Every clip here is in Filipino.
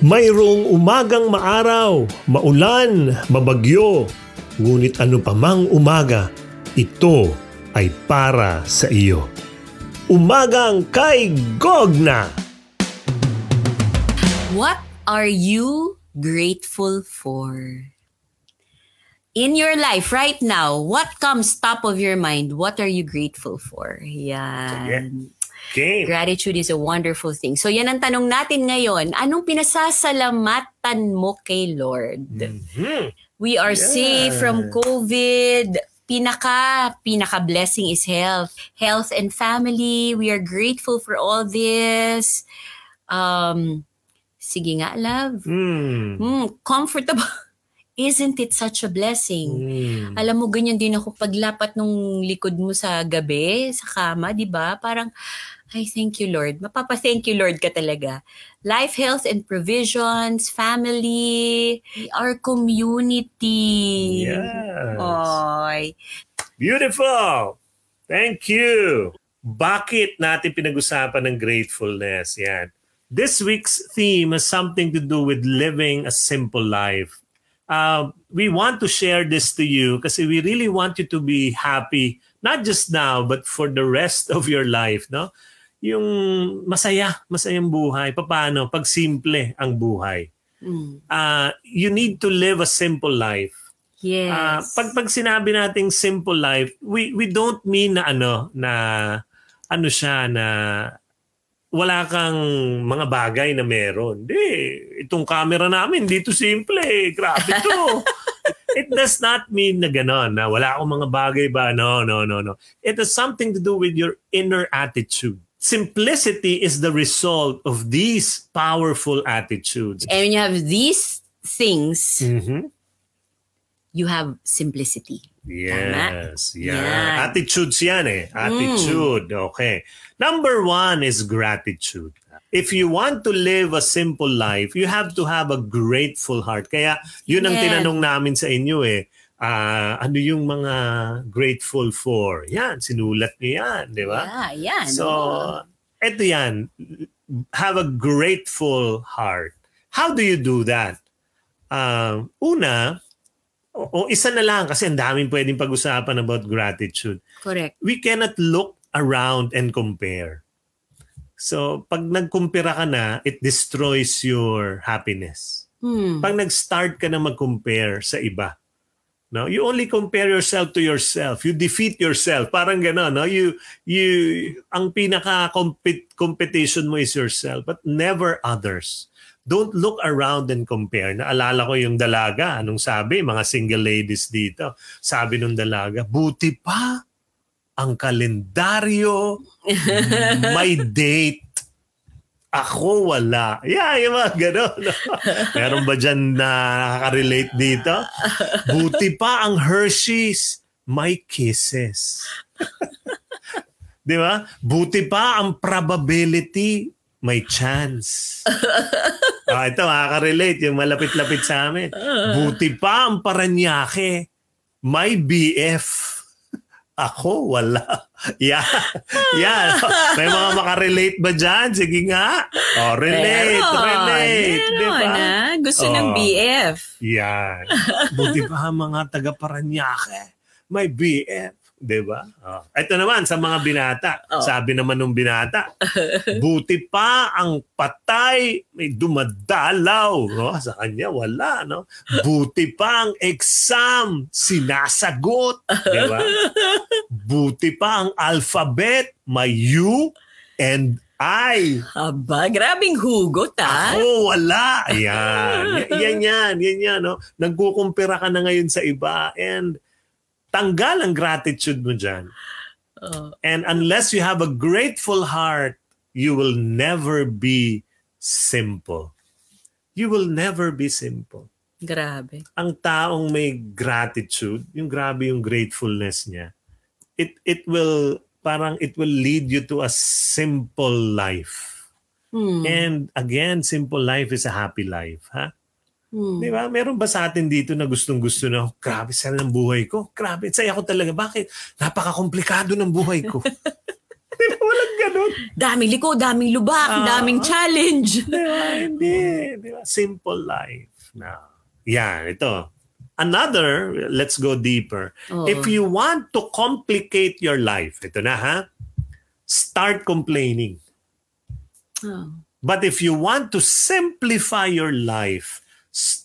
Mayroong umagang maaraw, maulan, mabagyo. Ngunit ano pa mang umaga, ito ay para sa iyo. Umagang kay Gogna! What are you grateful for? In your life right now, what comes top of your mind? What are you grateful for? Yan. Okay. Gratitude is a wonderful thing. So yan ang tanong natin ngayon. Anong pinasasalamatan mo kay Lord? Mhm. We are Yeah. safe from COVID. Pinaka, pinaka blessing is health. Health and family. We are grateful for all this. Um, sige nga, love. Hmm. Hmm, comfortable. Isn't it such a blessing? Hmm. Alam mo, ganyan din ako paglapat nung likod mo sa gabi, sa kama, di ba? Parang, I thank you, Lord. Mapapa-thank you, Lord, ka talaga. Life, health, and provisions, family, our community. Yes. Oy. Beautiful! Thank you! Bakit natin pinag-usapan ng gratefulness? Yan. This week's theme has something to do with living a simple life. Uh, we want to share this to you kasi we really want you to be happy, not just now, but for the rest of your life. No? Yung masaya, masayang buhay. Paano? Pag simple ang buhay. Mm. Uh, you need to live a simple life. Yes. Ah, pag pag sinabi nating simple life, we we don't mean na ano na ano siya na wala kang mga bagay na meron. Hindi, itong camera namin dito simple, eh. grabe to. It does not mean na gano'n, na wala akong mga bagay ba? No, no, no, no. It has something to do with your inner attitude. Simplicity is the result of these powerful attitudes. and when you have these things, Mhm. you have simplicity. Yes. Yeah. Yan. Attitudes yan eh. Attitude. Okay. Number one is gratitude. If you want to live a simple life, you have to have a grateful heart. Kaya yun ang Yes. tinanong namin sa inyo eh. Ah, ano yung mga grateful for? Yan, sinulat niyo yan, di ba? Yeah, yan. So, eto yan. Have a grateful heart. How do you do that? Um, una, o, o isa na lang kasi ang daming pwedeng pag-usapan about gratitude. Correct. We cannot look around and compare. So, pag nagkumpira ka na, it destroys your happiness. Hmm. Pag nag-start ka na mag-compare sa iba, no? You only compare yourself to yourself. You defeat yourself. Parang gano'n, no? You you ang pinaka competition mo is yourself, but never others. Don't look around and compare. Naalala ko yung dalaga, anong sabi, mga single ladies dito. Sabi nung dalaga, buti pa ang kalendaryo may date. Ako wala. Yeah, yung mga gano'n. no? Meron ba dyan na nakaka-relate dito? Buti pa ang Hershey's may kisses. Di ba? Buti pa ang probability may chance. ah, ito makaka-relate yung malapit-lapit sa amin. Buti pa ang Paranaque may BF. Ako, wala. Yeah. Yeah. May mga makarelate ba dyan? Sige nga. Oh, relate, Meron. relate. Di Meron, ba? ah. Gusto ng Oh. BF. Yan. Buti pa mga taga Paranaque. May BF. Di ba? Oh. Ito naman sa mga binata. Oh. Sabi naman ng binata, buti pa ang patay may dumadalaw. No? Sa kanya, wala. No? Buti pa ang exam sinasagot. Di ba? Buti pa ang alphabet may U and I. Aba, grabing hugot ah. Ako, wala. Yan. Y- yan yan. Yan yan. No? Nagkukumpira ka na ngayon sa iba and tanggal ang gratitude mo dyan. Oh. And unless you have a grateful heart, you will never be simple. You will never be simple. Grabe. Ang taong may gratitude, yung grabe yung gratefulness niya, it it will parang it will lead you to a simple life. Hmm. And again, simple life is a happy life, ha? Hmm. Di ba? Meron ba sa atin dito na gustong-gusto na, "Oh, grabe, saya ng buhay ko. Grabe, saya ko talaga. Bakit? Napaka-komplikado ng buhay ko. Di ba? Walang ganun. Daming liko, daming lubak, Ah. daming challenge. Di ba? Hindi. Di ba? Simple life. Now, yan, ito. Another, let's go deeper. Oo. If you want to complicate your life, ito na ha, start complaining. Oh. But if you want to simplify your life,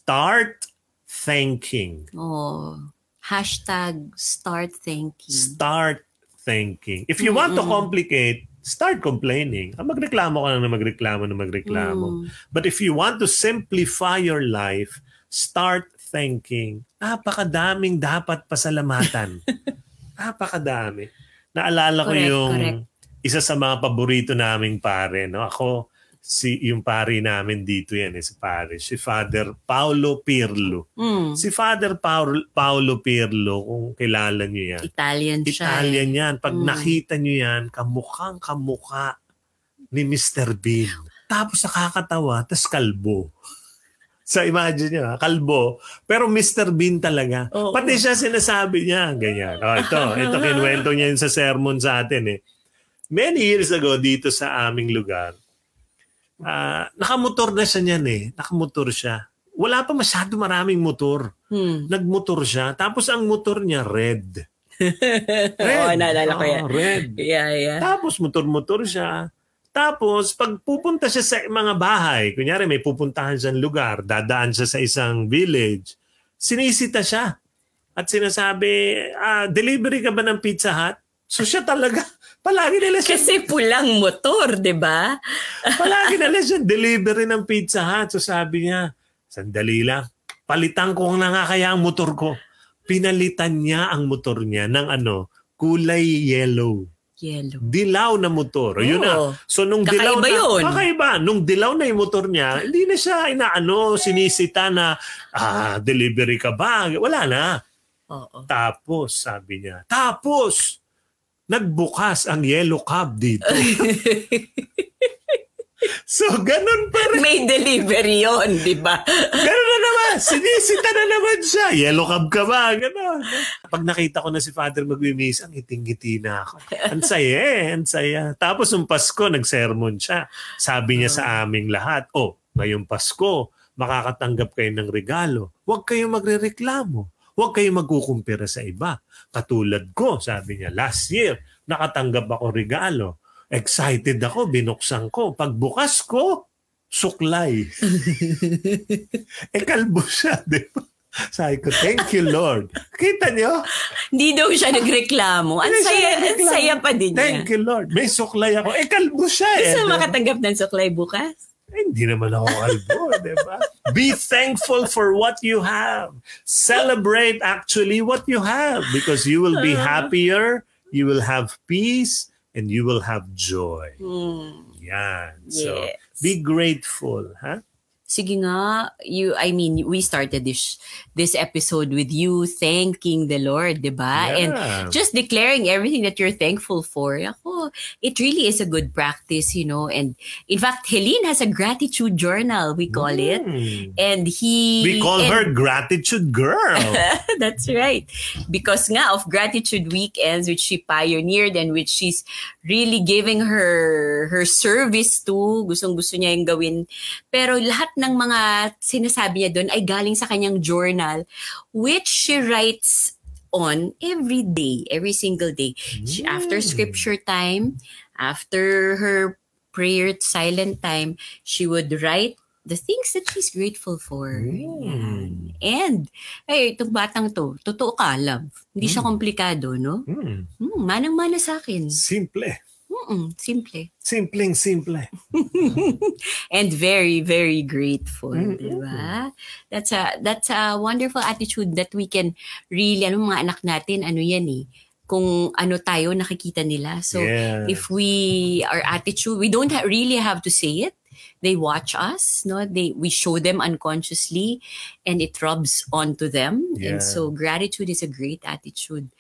start thanking. Oh. Hashtag start thinking. Start thinking. If you want to complicate, start complaining. Ah, magreklamo ka lang na magreklamo na magreklamo. Mm. But if you want to simplify your life, start thinking. Napakadaming dapat pasalamatan. Napakadami. Naalala ko Correct, yung correct. isa sa mga paborito naming pare. No? Ako, si yung pare namin dito yan, eh, si pare. Si Father Paolo Pirlo. Mm. Si Father Paolo, Paolo Pirlo, kung kilala niyo yan. Italian siya. Italian yan. Pag Mm. nakita niyo yan, kamukhang kamukha ni Mr. Bean. Tapos nakakatawa, tas kalbo. So imagine ha, kalbo. Pero Mr. Bean talaga. Oo. Pati siya sinasabi niya, ganyan. Oh, ito, ito kinuwento niya yun sa sermon sa atin eh. Many years ago dito sa aming lugar, ah, nakamotor na siya niyan eh. Nakamotor siya. Wala pa masyado maraming motor. Hmm. Nagmotor siya. Tapos ang motor niya red. Oo, naalala ko yan. Oo, red. Yeah, yeah. Tapos motor-motor siya. Tapos pag pupunta siya sa mga bahay, kunyari may pupuntahan siyang lugar, dadaan siya sa isang village, sinisita siya. At sinasabi, ah, delivery ka ba ng Pizza Hut? So siya talaga, palagi nila siya, Kasi pulang motor, di ba? palagi nila siya delivery ng Pizza Hut. So sabi niya, sandali lang, palitan ko na nga kaya ang motor ko. Pinalitan niya ang motor niya ng ano, kulay yellow. Yellow. dilaw na motor. O, yun Oo. na. So nung dilaw Kakaiba na, yun. kakaiba. Nung dilaw na yung motor niya, hindi na siya inaano, sinisita na, ah, delivery ka ba? Wala na. Oo. Tapos, sabi niya, tapos, nagbukas ang yellow cab dito. so, ganun pa rin. May delivery yon, di ba? Ganun na naman. Sinisita na naman siya. Yellow cab ka ba? Ganun. Pag nakita ko na si Father magwimis, ang iting-ngiti na ako. Ang saya eh. Ang saya. Tapos nung Pasko, nag-sermon siya. Sabi niya sa aming lahat, oh, ngayong Pasko, makakatanggap kayo ng regalo. Huwag kayong magrereklamo. Huwag kayong magkukumpira sa iba. Katulad ko, sabi niya, last year, nakatanggap ako regalo. Excited ako, binuksan ko. Pagbukas ko, suklay. eh, kalbo siya, di ba? Sabi ko, thank you, Lord. Kita niyo? Hindi daw siya nagreklamo. Ang saya, ang saya pa din niya. Thank you, Lord. May suklay ako. Eh, kalbo siya eh. Gusto ba? makatanggap ng suklay bukas? Eh, hindi naman ako kalbo, di ba? Be thankful for what you have. Celebrate actually what you have because you will be happier, you will have peace, and you will have joy. Hmm. Yan. So, Yes. be grateful, ha? Sige nga, you, I mean, we started this this episode with you thanking the Lord, di ba? Yeah. And just declaring everything that you're thankful for. Ako, it really is a good practice, you know. And in fact, Helene has a gratitude journal, we call it. Mm. And he... We call and- her gratitude girl. That's right. Because nga of gratitude weekends which she pioneered and which she's really giving her her service to, gustong-gusto niya yung gawin. Pero lahat ng mga sinasabi niya doon ay galing sa kanyang journal which she writes on every day, every single day. She, after Mm. scripture time, after her prayer silent time, she would write the things that she's grateful for. Mm. And, ay, itong batang to, totoo ka, love. Hindi siya Mm. komplikado, no? Mm. Hmm, manang-mana sa akin. Simple. Mm-mm, simple. Simpleng simple. And very, very grateful, Mm-mm. di ba? That's a, that's a wonderful attitude that we can really, ano mga anak natin, ano yan eh, kung ano tayo nakikita nila. So, yeah. if we our attitude we don't ha- really have to say it they watch us no they we show them unconsciously and it rubs onto them Yeah. and so gratitude is a great attitude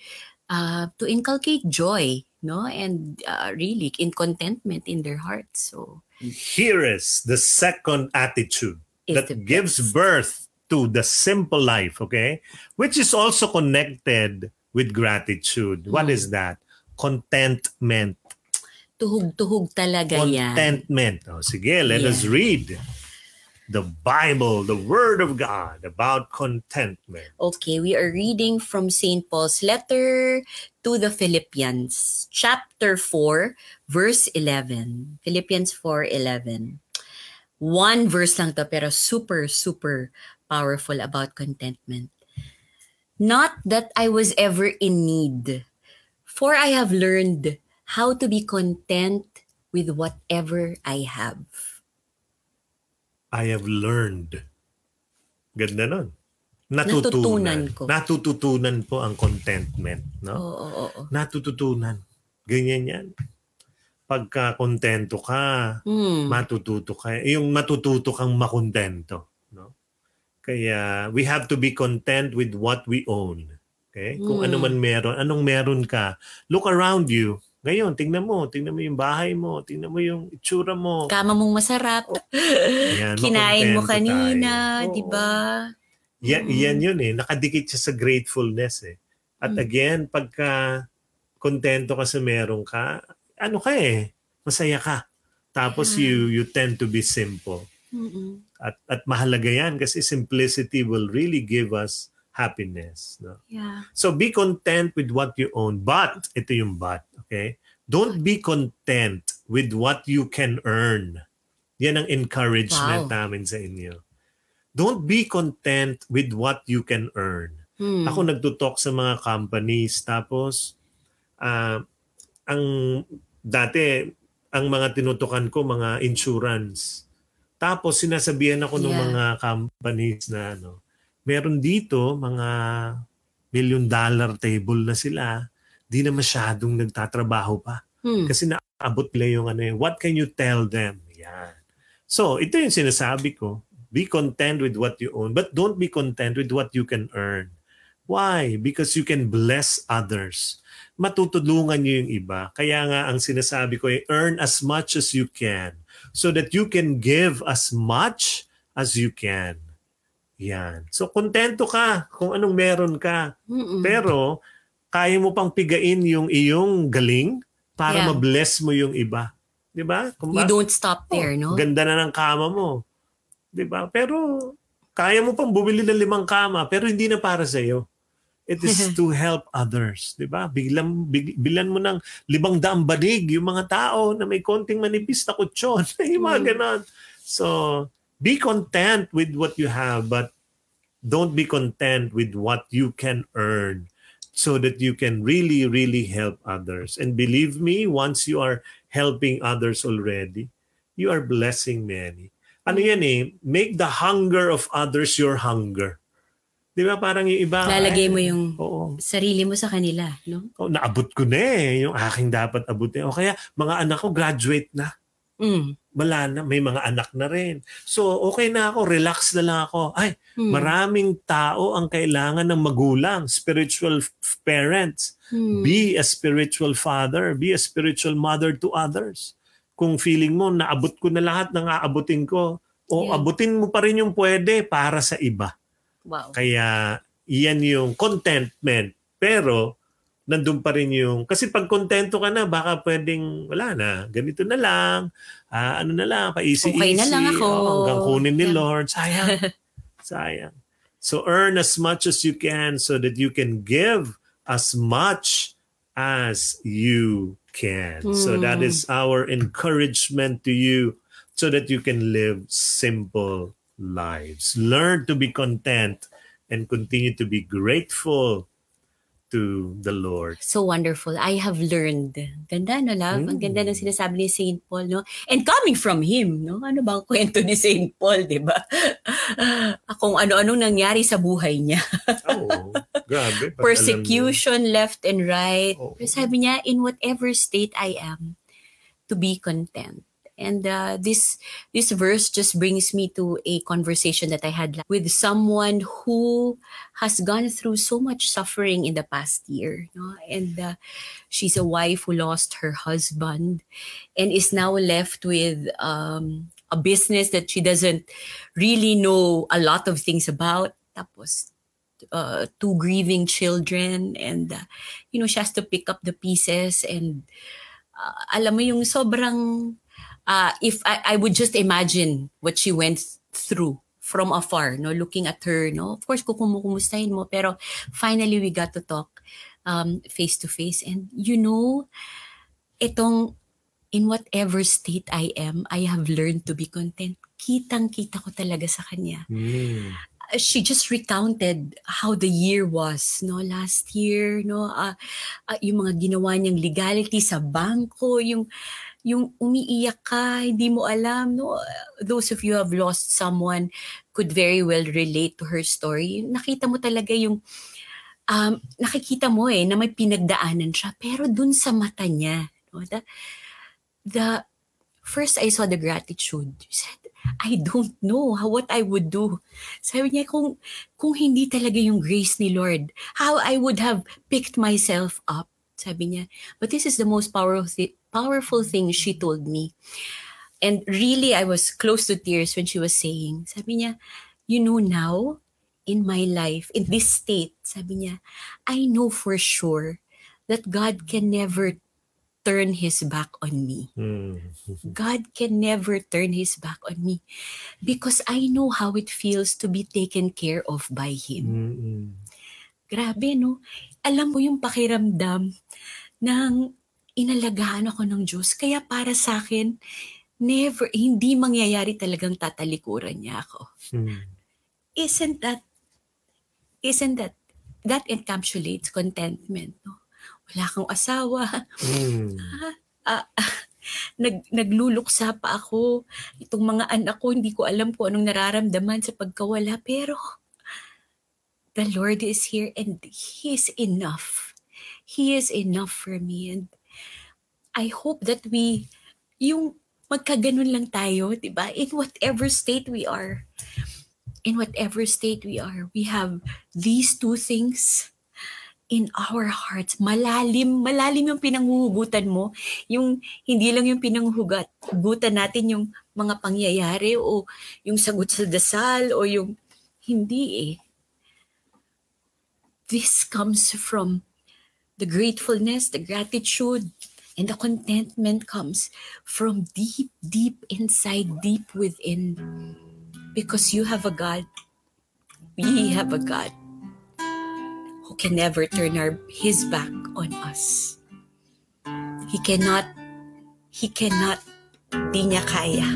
uh, to inculcate joy no and uh, really in contentment in their hearts so Here is the second attitude that gives birth to the simple life, okay? Which is also connected with gratitude. What Mm. is that? Contentment. Tuhog-tuhog talaga yan. Contentment. Oh, sige, let Yeah. us read the Bible, the Word of God about contentment. Okay, we are reading from St. Paul's letter to the Philippians, chapter 4, verse 11. Philippians 4:11. One verse lang to pero super super powerful about contentment. Not that I was ever in need, for I have learned how to be content with whatever I have. I have learned. Ganda nun. Natutunan Natutunan. ko. Natututunan po ang contentment. No? Oo, oo, oo. Natututunan. Ganyan yan. Pagka kontento ka, Hmm. matututo ka. Yung matututo kang makontento. No? Kaya we have to be content with what we own. Okay? Kung Mm. ano man meron, anong meron ka, look around you. Ngayon, tingnan mo. Tingnan mo yung bahay mo. Tingnan mo yung itsura mo. Kama mong masarap. Ayan, Kinain mo kanina, di ba? Yan, Mm. yan yun eh. Nakadikit siya sa gratefulness eh. At Mm. again, pagka kontento ka sa meron ka, ano ka eh, masaya ka. Tapos Yeah. you you tend to be simple. Mm-mm. At at mahalaga yan kasi simplicity will really give us happiness. No? Yeah. So be content with what you own. But, ito yung but, okay? Don't be content with what you can earn. Yan ang encouragement Wow. namin sa inyo. Don't be content with what you can earn. Hmm. Ako nagtutalk sa mga companies tapos ah, ang dati ang mga tinutukan ko mga insurance. Tapos sinasabihan ako ng Yeah. mga companies na ano, meron dito mga million dollar table na sila, di na masyadong nagtatrabaho pa. Hmm. Kasi naabot nila yung ano eh, what can you tell them? Yan. So, ito yung sinasabi ko. Be content with what you own, but don't be content with what you can earn. Why? Because you can bless others. Matutulungan niyo yung iba. Kaya nga ang sinasabi ko ay earn as much as you can so that you can give as much as you can. Yan. So, kontento ka kung anong meron ka. Mm-mm. Pero, kaya mo pang pigain yung iyong galing para Yeah. ma-bless mo yung iba. Di ba? You don't stop there, no? Oh, Ganda na ng kama mo. Di ba? Pero, kaya mo pang bumili ng limang kama, pero hindi na para sa iyo. It is to help others. Di ba? Biglan, big, bilan mo ng limang daang banig yung mga tao na may konting manipis na kutsyon. yung mga Mm. ganon. So, be content with what you have, but don't be content with what you can earn so that you can really, really help others. And believe me, once you are helping others already, you are blessing many. Ano yan eh, make the hunger of others your hunger. Di ba parang yung iba? Lalagay ay, mo yung Oo. sarili mo sa kanila, no? Oh, naabot ko na eh, yung aking dapat abutin. O kaya, mga anak ko graduate na. Mm. Wala na, may mga anak na rin. So, okay na ako, relax na lang ako. Ay, Hmm. maraming tao ang kailangan ng magulang, spiritual f- parents. Hmm. Be a spiritual father, be a spiritual mother to others. Kung feeling mo, naabot ko na lahat ng aabutin ko, o Yeah. abutin mo pa rin yung pwede para sa iba. Wow. Kaya iyan yung contentment. Pero nandun pa rin yung... Kasi pag kontento ka na, baka pwedeng wala na. Ganito na lang. ah, ano na lang, pa-easy-easy. Okay na lang ako. Oo, hanggang kunin ni Yeah. Lord. Sayang. Sayang. So earn as much as you can so that you can give as much as you can. So that Mm. is our encouragement to you so that you can live simple lives. Learn to be content and continue to be grateful to the Lord. So wonderful. I have learned. Ganda, no, love? Ang ganda ng sinasabi ni St. Paul, no? And coming from him, no? Ano bang kwento ni St. Paul, di ba? Kung ano-anong nangyari sa buhay niya. Oh, grabe. Persecution left and right. Oo. Pero sabi niya, in whatever state I am, to be content. And uh, this this verse just brings me to a conversation that I had with someone who has gone through so much suffering in the past year. No? And uh, she's a wife who lost her husband and is now left with um, a business that she doesn't really know a lot of things about. Tapos uh, two grieving children and uh, you know she has to pick up the pieces and uh, alam mo yung sobrang uh, if I, I would just imagine what she went through from afar, no, looking at her, no. Of course, kukumustahin mo, pero finally we got to talk um, face to face. And you know, itong in whatever state I am, I have learned to be content. Kitang-kita ko talaga sa kanya. Mm. She just recounted how the year was, no, last year, no, uh, uh, yung mga ginawa niyang legality sa bangko, yung yung umiiyak ka, hindi mo alam, no? Those of you who have lost someone could very well relate to her story. Nakita mo talaga yung, um, nakikita mo eh, na may pinagdaanan siya. Pero dun sa mata niya, no? The, the, first I saw the gratitude. She said, I don't know how, what I would do. Sabi niya, kung, kung hindi talaga yung grace ni Lord, how I would have picked myself up. Sabi niya, but this is the most powerful, powerful thing she told me. And really, I was close to tears when she was saying, sabi niya, you know now, in my life, in this state, sabi niya, I know for sure that God can never turn his back on me. Mm. God can never turn his back on me because I know how it feels to be taken care of by him. Mm-mm. Grabe, no? Alam mo yung pakiramdam ng inalagaan ako ng Diyos. Kaya para sa akin, never, hindi mangyayari talagang tatalikuran niya ako. Mm. Isn't that, isn't that, that encapsulates contentment, no? Wala kang asawa, Mm. ah, nag, nagluluksa pa ako. Itong mga anak ko, hindi ko alam kung anong nararamdaman sa pagkawala. Pero, the Lord is here and He is enough. He is enough for me. And I hope that we, yung magkaganon lang tayo, di ba? In whatever state we are, in whatever state we are, we have these two things in our hearts. Malalim, malalim yung pinanghuhugutan mo. Yung hindi lang yung pinanghuhugat. Hugutan natin yung mga pangyayari o yung sagot sa dasal o yung hindi eh. This comes from the gratefulness, the gratitude, and the contentment comes from deep, deep inside, deep within. Because you have a God. We have a God who can never turn our, his back on us. He cannot, he cannot, di niya kaya.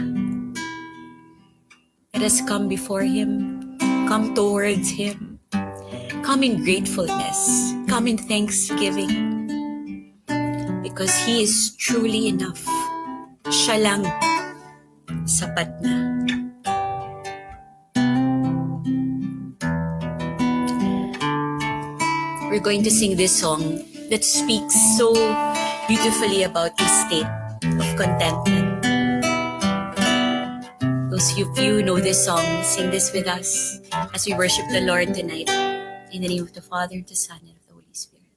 Let us come before him, come towards him, come in gratefulness, come in thanksgiving. Because he is truly enough. Siya lang, sapat na. we're going to sing this song that speaks so beautifully about this state of contentment. Those of you who know this song, sing this with us as we worship the Lord tonight. In the name of the Father, the Son, and of the Holy Spirit.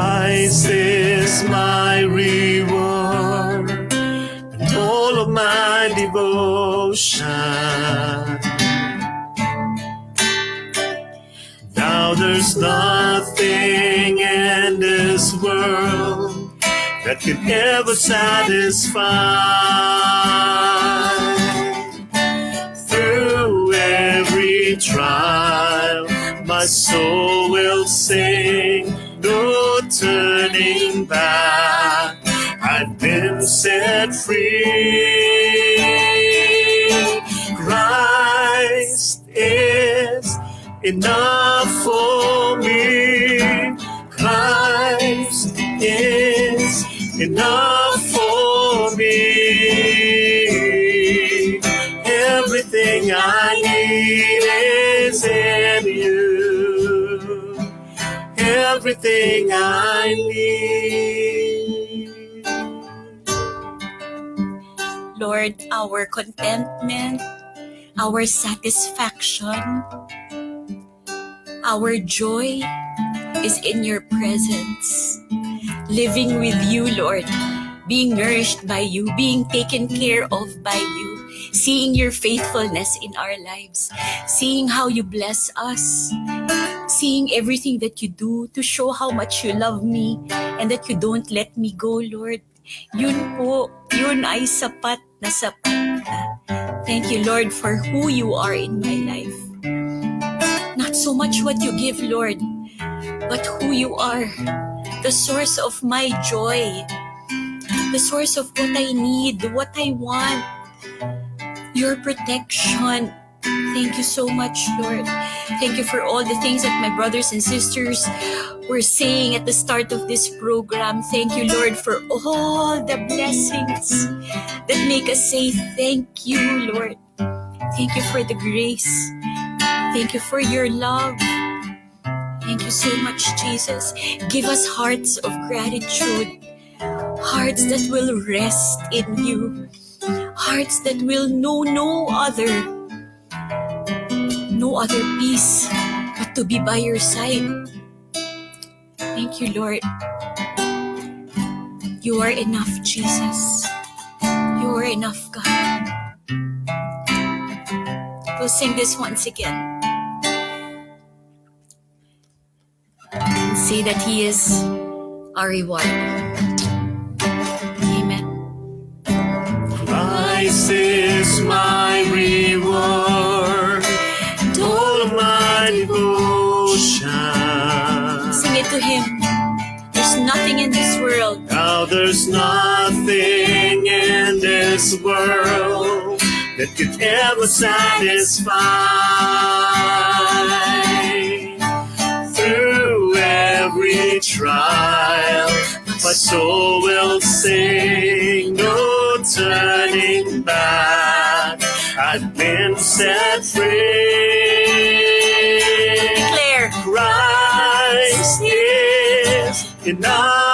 Christ is my reward and all of my devotion. Now there's nothing in this world that can ever satisfy. Through every trial, my soul will sing, turning back. I've been set free. Christ is enough for me. Christ is enough Everything I need. Lord, our contentment, our satisfaction, our joy is in your presence. Living with you, Lord, being nourished by you, being taken care of by you, seeing your faithfulness in our lives, seeing how you bless us, seeing everything that you do to show how much you love me and that you don't let me go, Lord. Yun po, yun ay sapat na sapat. Thank you, Lord, for who you are in my life. Not so much what you give, Lord, but who you are, the source of my joy, the source of what I need, what I want, your protection. Thank you so much, Lord. Thank you for all the things that my brothers and sisters were saying at the start of this program. Thank you, Lord, for all the blessings that make us say thank you, Lord. Thank you for the grace. Thank you for your love. Thank you so much, Jesus. Give us hearts of gratitude, hearts that will rest in you, hearts that will know no other, no other peace but to be by your side. Thank you, Lord. You are enough, Jesus. You are enough, God. We'll sing this once again. And say that He is our reward. Amen. Christ is my nothing in this world Now there's nothing in this world that could ever satisfy. Through every trial, my soul will sing, no turning back. I've been set free. Is enough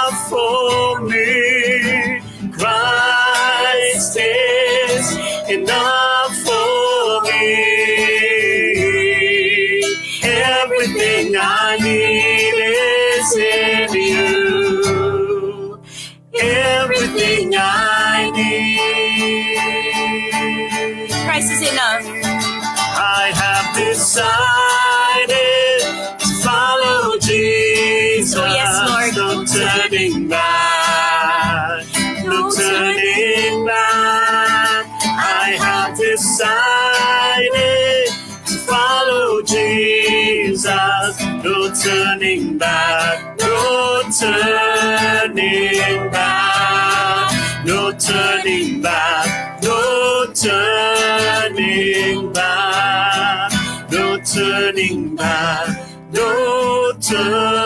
decided to follow Jesus. No turning back. No turning back. No turning back. No turning back. No turning back. No turning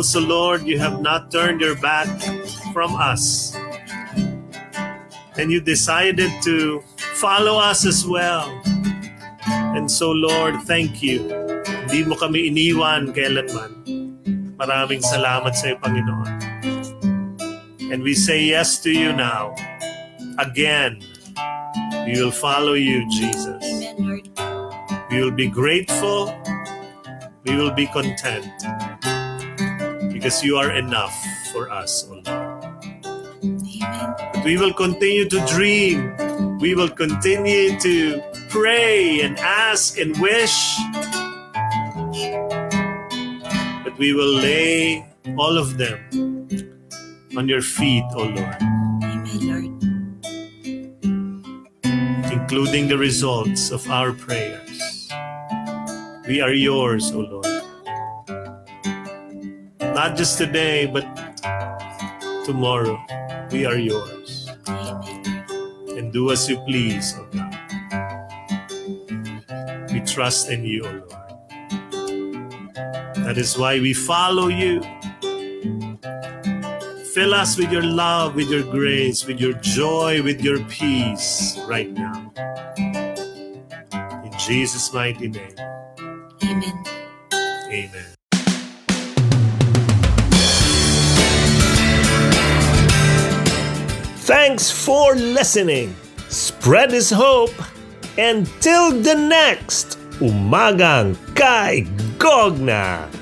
also, Lord, you have not turned your back from us. And you decided to follow us as well. And so, Lord, thank you. Hindi mo kami iniwan kailanman. Maraming salamat sa iyo, Panginoon. And we say yes to you now. Again, we will follow you, Jesus. Amen, Lord. We will be grateful. We will be content. Because you are enough for us, O Lord. Amen. But we will continue to dream. We will continue to pray and ask and wish. But we will lay all of them on your feet, O Lord, Amen, Lord. including the results of our prayers. We are yours, O Lord. Not just today, but tomorrow. We are yours. And do as you please, O God. We trust in you, O Lord. That is why we follow you. Fill us with your love, with your grace, with your joy, with your peace right now. In Jesus' mighty name, Thanks for listening. Spread His hope. Until the next Umagang Kay Gogna.